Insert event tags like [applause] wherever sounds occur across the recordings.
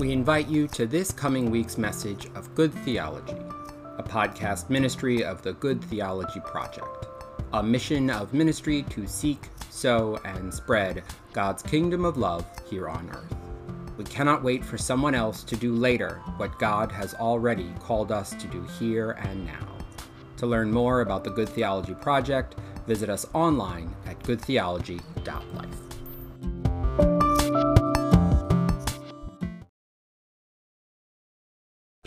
We invite you to this coming week's message of Good Theology, a podcast ministry of the Good Theology Project, a mission of ministry to seek, sow, and spread God's kingdom of love here on earth. We cannot wait for someone else to do later what God has already called us to do here and now. To learn more about the Good Theology Project, visit us online at goodtheology.life.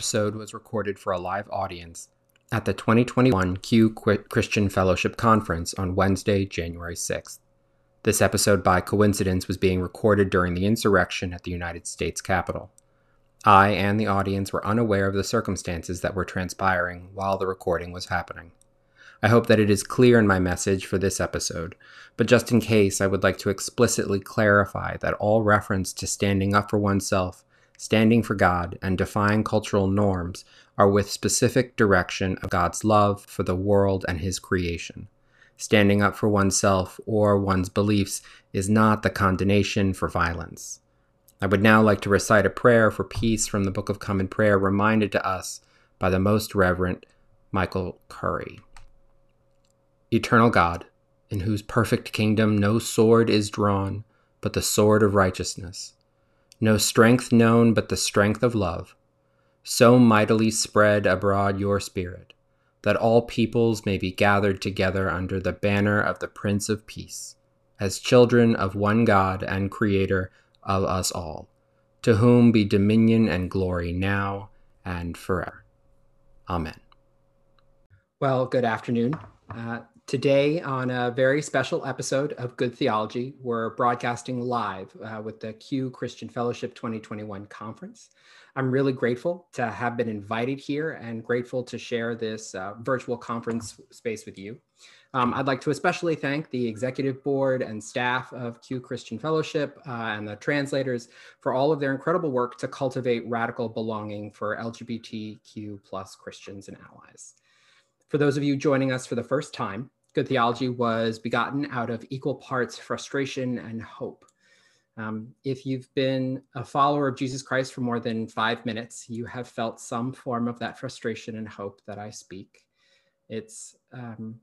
episode was recorded for a live audience at the 2021 Q Christian Fellowship Conference on Wednesday, January 6th. This episode, by coincidence, was being recorded during the insurrection at the United States Capitol. I and the audience were unaware of the circumstances that were transpiring while the recording was happening. I hope that it is clear in my message for this episode, but just in case, I would like to explicitly clarify that all reference to standing up for oneself standing for God, and defying cultural norms are with specific direction of God's love for the world and his creation. Standing up for oneself or one's beliefs is not the condemnation for violence. I would now like to recite a prayer for peace from the Book of Common Prayer reminded to us by the Most Reverend Michael Curry. Eternal God, in whose perfect kingdom no sword is drawn but the sword of righteousness no strength known but the strength of love. So mightily spread abroad your spirit, that all peoples may be gathered together under the banner of the Prince of Peace, as children of one God and Creator of us all, to whom be dominion and glory now and forever. Amen. Well, good afternoon. Uh, Today, on a very special episode of Good Theology, we're broadcasting live uh, with the Q Christian Fellowship 2021 conference. I'm really grateful to have been invited here and grateful to share this uh, virtual conference space with you. Um, I'd like to especially thank the executive board and staff of Q Christian Fellowship uh, and the translators for all of their incredible work to cultivate radical belonging for LGBTQ plus Christians and allies. For those of you joining us for the first time, Good Theology was begotten out of equal parts frustration and hope. Um, if you've been a follower of Jesus Christ for more than five minutes, you have felt some form of that frustration and hope that I speak. It's um,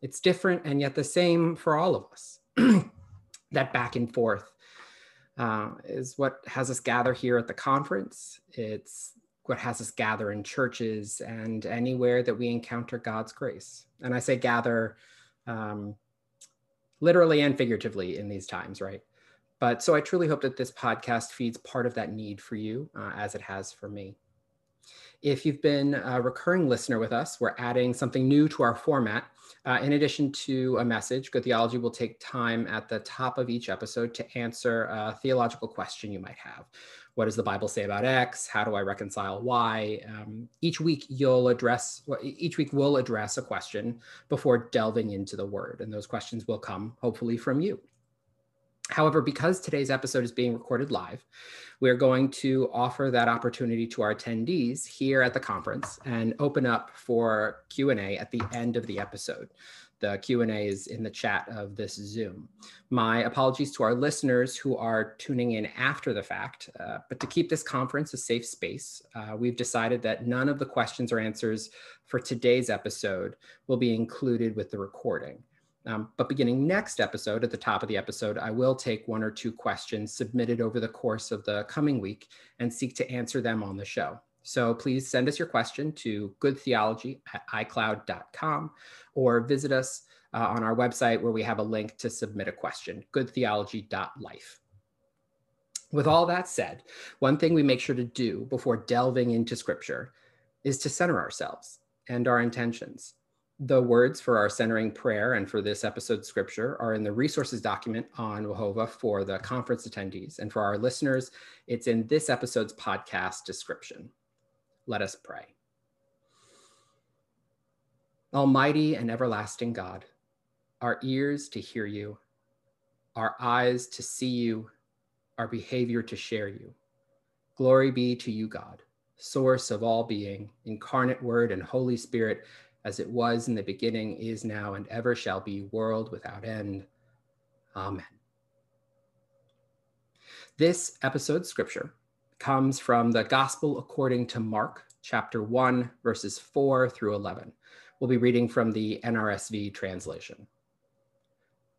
it's different and yet the same for all of us. [clears throat] that back and forth uh, is what has us gather here at the conference. It's what has us gather in churches and anywhere that we encounter God's grace. And I say gather um, literally and figuratively in these times, right? But so I truly hope that this podcast feeds part of that need for you uh, as it has for me. If you've been a recurring listener with us, we're adding something new to our format. Uh, in addition to a message, Good Theology will take time at the top of each episode to answer a theological question you might have what does the Bible say about X? How do I reconcile Y? Um, each week you'll address, each week we'll address a question before delving into the word. And those questions will come hopefully from you. However, because today's episode is being recorded live, we're going to offer that opportunity to our attendees here at the conference and open up for Q&A at the end of the episode. The Q&A is in the chat of this Zoom. My apologies to our listeners who are tuning in after the fact, uh, but to keep this conference a safe space, uh, we've decided that none of the questions or answers for today's episode will be included with the recording. Um, but beginning next episode, at the top of the episode, I will take one or two questions submitted over the course of the coming week and seek to answer them on the show. So please send us your question to goodtheology at icloud.com or visit us uh, on our website where we have a link to submit a question, goodtheology.life. With all that said, one thing we make sure to do before delving into scripture is to center ourselves and our intentions. The words for our centering prayer and for this episode scripture are in the resources document on Whova for the conference attendees. And for our listeners, it's in this episode's podcast description. Let us pray. Almighty and everlasting God, our ears to hear you, our eyes to see you, our behavior to share you. Glory be to you, God, source of all being, incarnate word and Holy Spirit, as it was in the beginning, is now, and ever shall be, world without end. Amen. This episode scripture comes from the Gospel according to Mark, chapter 1, verses 4 through 11. We'll be reading from the NRSV translation.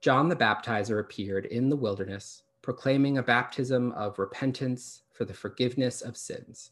John the Baptizer appeared in the wilderness, proclaiming a baptism of repentance for the forgiveness of sins.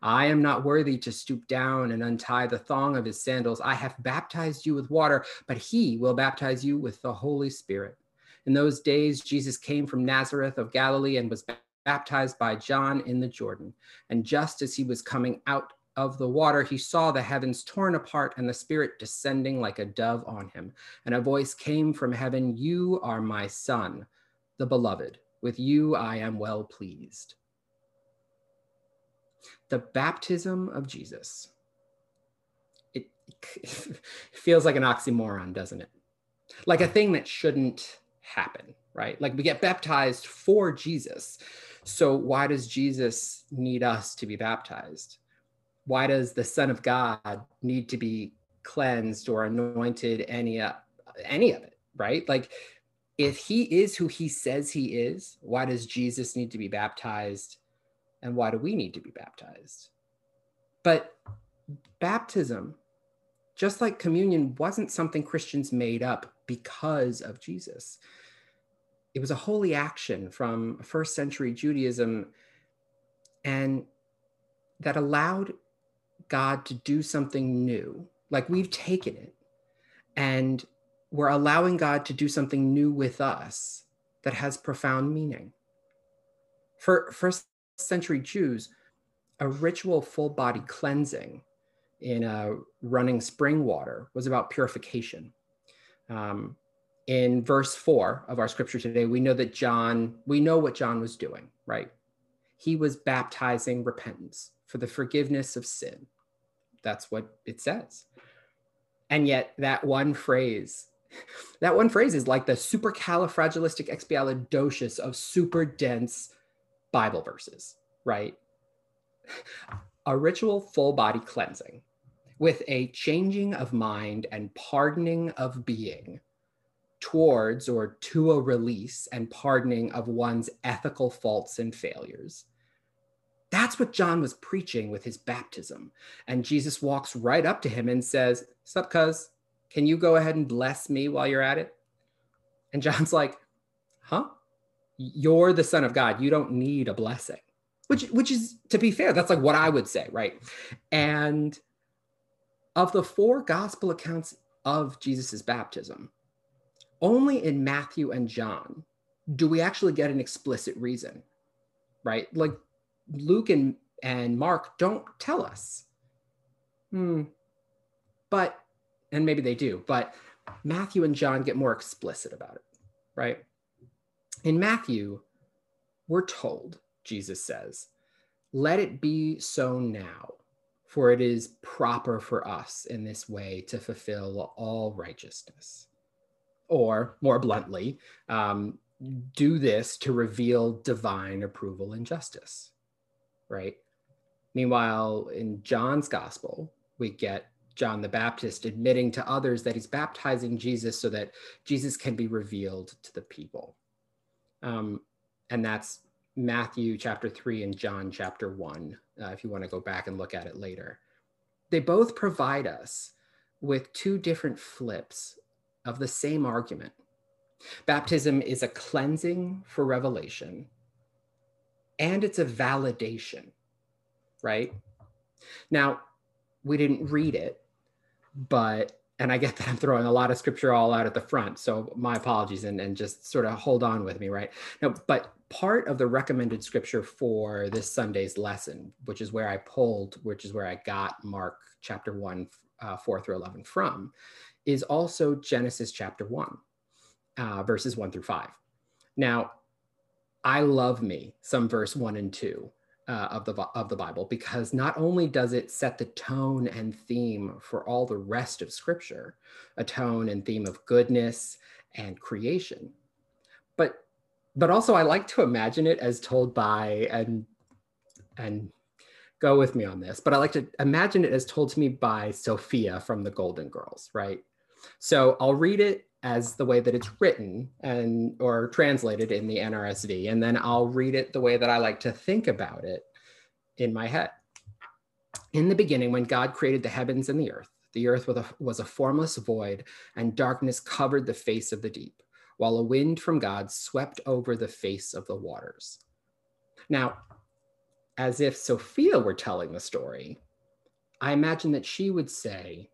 I am not worthy to stoop down and untie the thong of his sandals. I have baptized you with water, but he will baptize you with the Holy Spirit. In those days, Jesus came from Nazareth of Galilee and was baptized by John in the Jordan. And just as he was coming out of the water, he saw the heavens torn apart and the Spirit descending like a dove on him. And a voice came from heaven You are my Son, the beloved. With you I am well pleased. The baptism of Jesus. It, it [laughs] feels like an oxymoron, doesn't it? Like a thing that shouldn't happen, right? Like we get baptized for Jesus. So why does Jesus need us to be baptized? why does the Son of God need to be cleansed or anointed? Any uh, any of it, right? Like, if he is who he says he is, why does Jesus need to be baptized, and why do we need to be baptized? But baptism, just like communion, wasn't something Christians made up because of Jesus. It was a holy action from first century Judaism and that allowed God to do something new. Like we've taken it and we're allowing God to do something new with us that has profound meaning. For first century Jews, a ritual full body cleansing in a running spring water was about purification. Um, in verse four of our scripture today, we know that John, we know what John was doing, right? He was baptizing repentance for the forgiveness of sin that's what it says. And yet that one phrase, [laughs] that one phrase is like the supercalifragilisticexpialidocious of super dense Bible verses, right? A ritual full body cleansing with a changing of mind and pardoning of being towards or to a release and pardoning of one's ethical faults and failures that's what John was preaching with his baptism. And Jesus walks right up to him and says, Sup, cuz, can you go ahead and bless me while you're at it? And John's like, Huh? You're the Son of God. You don't need a blessing. Which, which is, to be fair, that's like what I would say, right? And of the four gospel accounts of Jesus's baptism, only in Matthew and John do we actually get an explicit reason, right? Like Luke and, and Mark don't tell us. Hmm. But, and maybe they do, but Matthew and John get more explicit about it, right? In Matthew, we're told, Jesus says, let it be so now, for it is proper for us in this way to fulfill all righteousness. Or more bluntly, um, do this to reveal divine approval and justice right? Meanwhile, in John's gospel, we get John the Baptist admitting to others that he's baptizing Jesus so that Jesus can be revealed to the people. Um, and that's Matthew chapter 3 and John chapter 1, uh, if you want to go back and look at it later. They both provide us with two different flips of the same argument. Baptism is a cleansing for revelation, and it's a validation, right? Now, we didn't read it, but, and I get [laughs] that I'm throwing a lot of scripture all out at the front. So my apologies and, and just sort of hold on with me, right? Now, but part of the recommended scripture for this Sunday's lesson, which is where I pulled, which is where I got Mark chapter 1, uh, 4 through 11 from, is also Genesis chapter 1, uh, verses 1 through 5. Now, I love me some verse one and two. Uh, of the of the Bible because not only does it set the tone and theme for all the rest of Scripture, a tone and theme of goodness and creation, but but also I like to imagine it as told by and and go with me on this, but I like to imagine it as told to me by Sophia from the Golden Girls, right? So I'll read it as the way that it's written and or translated in the NRSV, and then I'll read it the way that I like to think about it in my head. In the beginning, when God created the heavens and the earth, the earth was a, was a formless void, and darkness covered the face of the deep, while a wind from God swept over the face of the waters. Now, as if Sophia were telling the story, I imagine that she would say,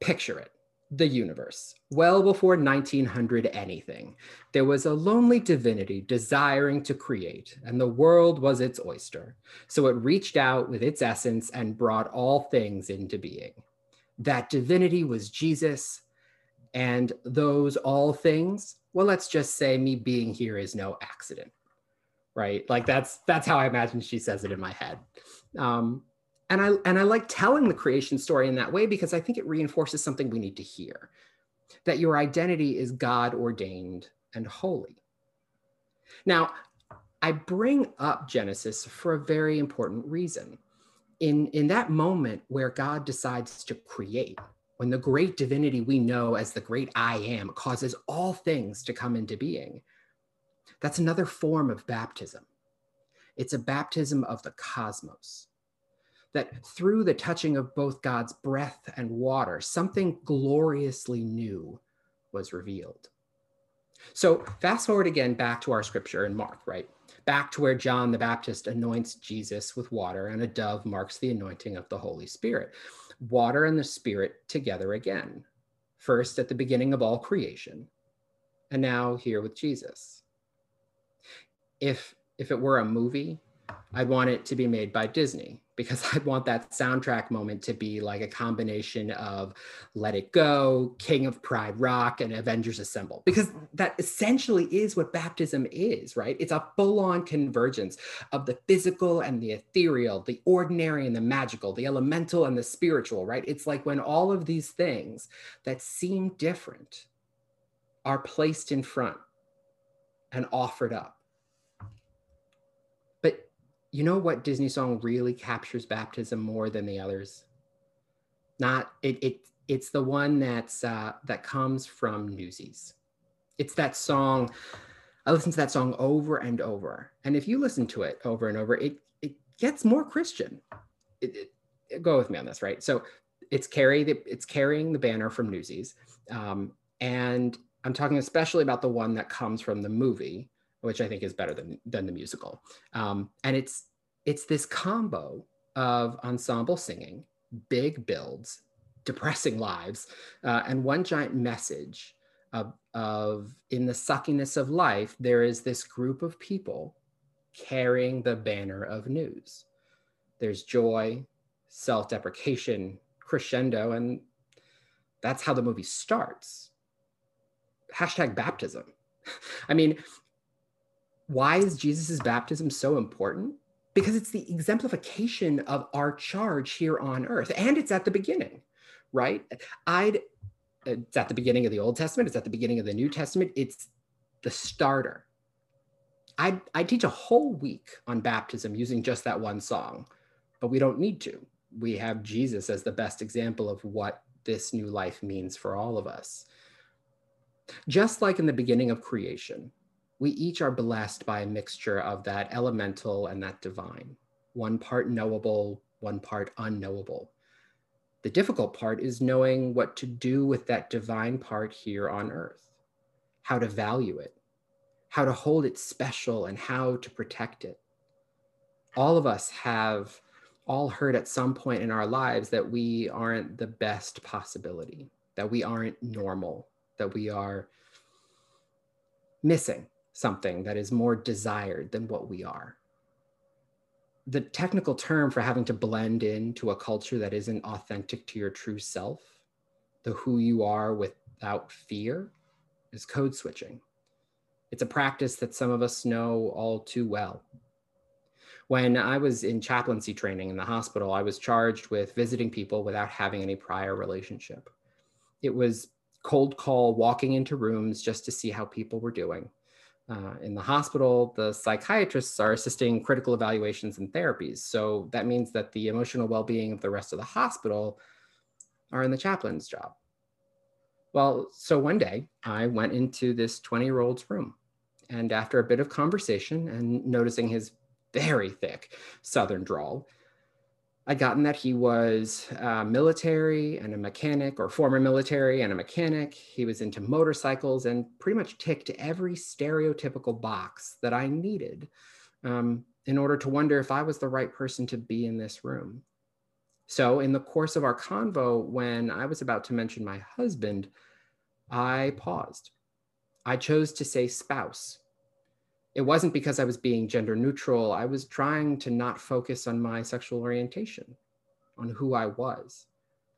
Picture it the universe. Well before 1900 anything, there was a lonely divinity desiring to create, and the world was its oyster. So it reached out with its essence and brought all things into being. That divinity was Jesus, and those all things, well, let's just say me being here is no accident, right? Like that's that's how I imagine she says it in my head. Um, and I and I like telling the creation story in that way because I think it reinforces something we need to hear that your identity is God ordained and holy. Now, I bring up Genesis for a very important reason. In, in that moment where God decides to create, when the great divinity we know as the great I am causes all things to come into being, that's another form of baptism. It's a baptism of the cosmos that through the touching of both God's breath and water, something gloriously new was revealed. So, fast forward again back to our scripture in Mark, right? Back to where John the Baptist anoints Jesus with water, and a dove marks the anointing of the Holy Spirit. Water and the Spirit together again, first at the beginning of all creation, and now here with Jesus. If if it were a movie, I'd want it to be made by Disney because [laughs] I'd want that soundtrack moment to be like a combination of Let It Go, King of Pride Rock, and Avengers Assemble, because that essentially is what baptism is, right? It's a full on convergence of the physical and the ethereal, the ordinary and the magical, the elemental and the spiritual, right? It's like when all of these things that seem different are placed in front and offered up you know what Disney song really captures baptism more than the others? Not it. It it's the one that's uh, that comes from Newsies. It's that song. I listen to that song over and over, and if you listen to it over and over, it it gets more Christian. It, it, it, go with me on this, right? So it's carry the, it's carrying the banner from Newsies, um, and I'm talking especially about the one that comes from the movie, which I think is better than than the musical. Um, and it's it's this combo of ensemble singing, big builds, depressing lives, uh, and one giant message of, of in the suckiness of life, there is this group of people carrying the banner of news. There's joy, self-deprecation, crescendo, and that's how the movie starts. Hashtag baptism. [laughs] I mean, why is Jesus's baptism so important? Because it's the exemplification of our charge here on earth. And it's at the beginning, right? I'd it's at the beginning of the Old Testament, it's at the beginning of the New Testament, it's the starter. I I teach a whole week on baptism using just that one song, but we don't need to. We have Jesus as the best example of what this new life means for all of us. Just like in the beginning of creation, we each are blessed by a mixture of that elemental and that divine, one part knowable, one part unknowable. The difficult part is knowing what to do with that divine part here on earth, how to value it, how to hold it special, and how to protect it. All of us have all heard at some point in our lives that we aren't the best possibility, that we aren't normal, that we are missing something that is more desired than what we are. The technical term for having to blend into a culture that isn't authentic to your true self, the who you are without fear, is code switching. It's a practice that some of us know all too well. When I was in chaplaincy training in the hospital, I was charged with visiting people without having any prior relationship. It was cold call, walking into rooms just to see how people were doing. Uh, in the hospital, the psychiatrists are assisting critical evaluations and therapies. So that means that the emotional well being of the rest of the hospital are in the chaplain's job. Well, so one day I went into this 20 year old's room. And after a bit of conversation and noticing his very thick Southern drawl, I'd gotten that he was uh, military and a mechanic, or former military and a mechanic. He was into motorcycles and pretty much ticked every stereotypical box that I needed um, in order to wonder if I was the right person to be in this room. So, in the course of our convo, when I was about to mention my husband, I paused. I chose to say spouse it wasn't because I was being gender neutral. I was trying to not focus on my sexual orientation, on who I was.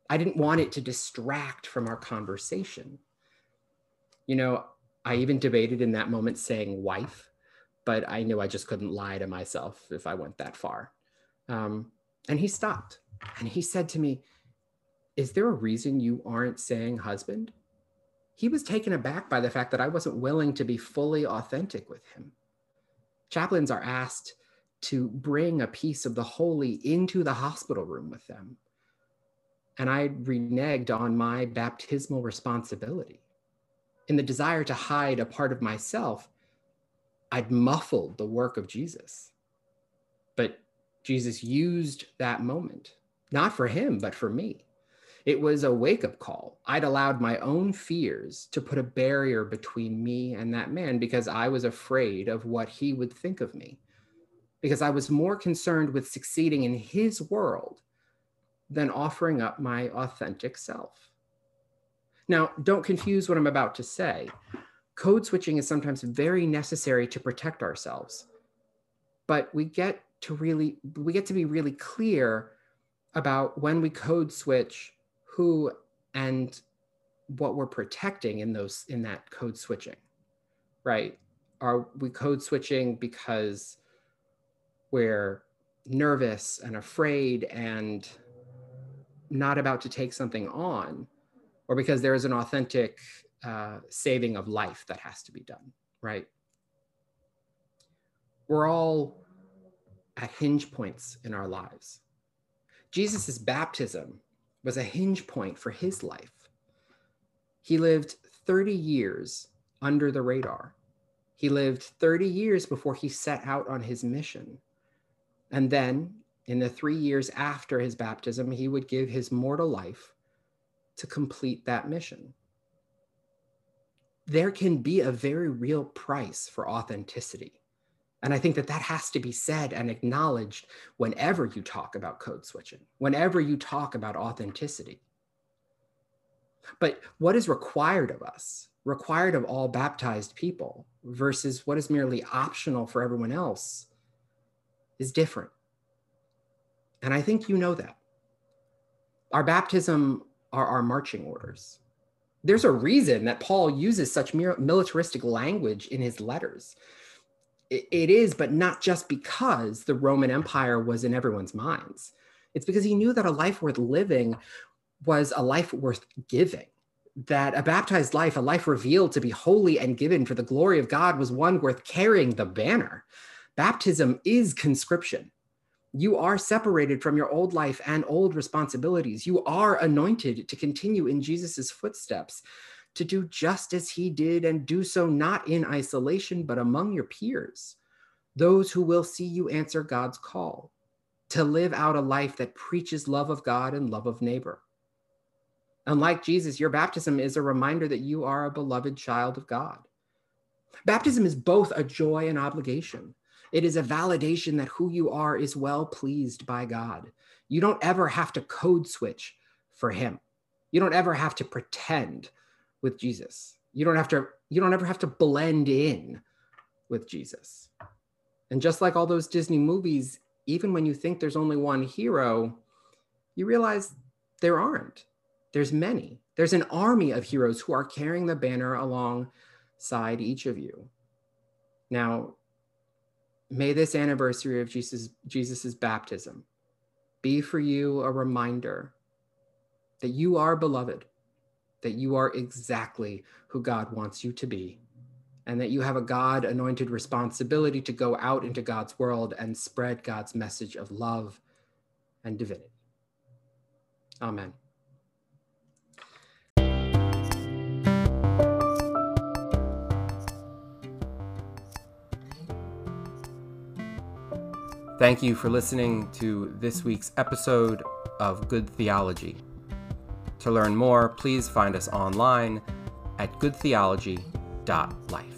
I didn't want it to distract from our conversation. You know, I even debated in that moment saying wife, but I knew I just couldn't lie to myself if I went that far. Um, and he stopped and he said to me, Is there a reason you aren't saying husband? He was taken aback by the fact that I wasn't willing to be fully authentic with him chaplains are asked to bring a piece of the holy into the hospital room with them. And I reneged on my baptismal responsibility. In the desire to hide a part of myself, I'd muffled the work of Jesus. But Jesus used that moment, not for him, but for me. It was a wake up call. I'd allowed my own fears to put a barrier between me and that man because I was afraid of what he would think of me, because I was more concerned with succeeding in his world than offering up my authentic self. Now, don't confuse what I'm about to say. Code switching is sometimes very necessary to protect ourselves, but we get to really we get to be really clear about when we code switch who and what we're protecting in those in that code switching right? Are we code switching because we're nervous and afraid and not about to take something on or because there is an authentic uh, saving of life that has to be done right? We're all at hinge points in our lives. Jesus' baptism was a hinge point for his life. He lived 30 years under the radar. He lived 30 years before he set out on his mission. And then, in the three years after his baptism, he would give his mortal life to complete that mission. There can be a very real price for authenticity. And I think that that has to be said and acknowledged whenever you talk about code switching, whenever you talk about authenticity. But what is required of us, required of all baptized people, versus what is merely optional for everyone else, is different. And I think you know that. Our baptism are our marching orders. There's a reason that Paul uses such militaristic language in his letters it is, but not just because the Roman Empire was in everyone's minds. It's because he knew that a life worth living was a life worth giving. That a baptized life, a life revealed to be holy and given for the glory of God, was one worth carrying the banner. Baptism is conscription. You are separated from your old life and old responsibilities. You are anointed to continue in Jesus' footsteps to do just as he did and do so not in isolation, but among your peers, those who will see you answer God's call to live out a life that preaches love of God and love of neighbor. Unlike Jesus, your baptism is a reminder that you are a beloved child of God. Baptism is both a joy and obligation. It is a validation that who you are is well pleased by God. You don't ever have to code switch for Him. You don't ever have to pretend with Jesus. You don't have to, you don't ever have to blend in with Jesus. And just like all those Disney movies, even when you think there's only one hero, you realize there aren't. There's many. There's an army of heroes who are carrying the banner alongside each of you. Now, May this anniversary of Jesus Jesus's baptism be for you a reminder that you are beloved, that you are exactly who God wants you to be, and that you have a God anointed responsibility to go out into God's world and spread God's message of love and divinity. Amen. Thank you for listening to this week's episode of Good Theology. To learn more, please find us online at goodtheology.life.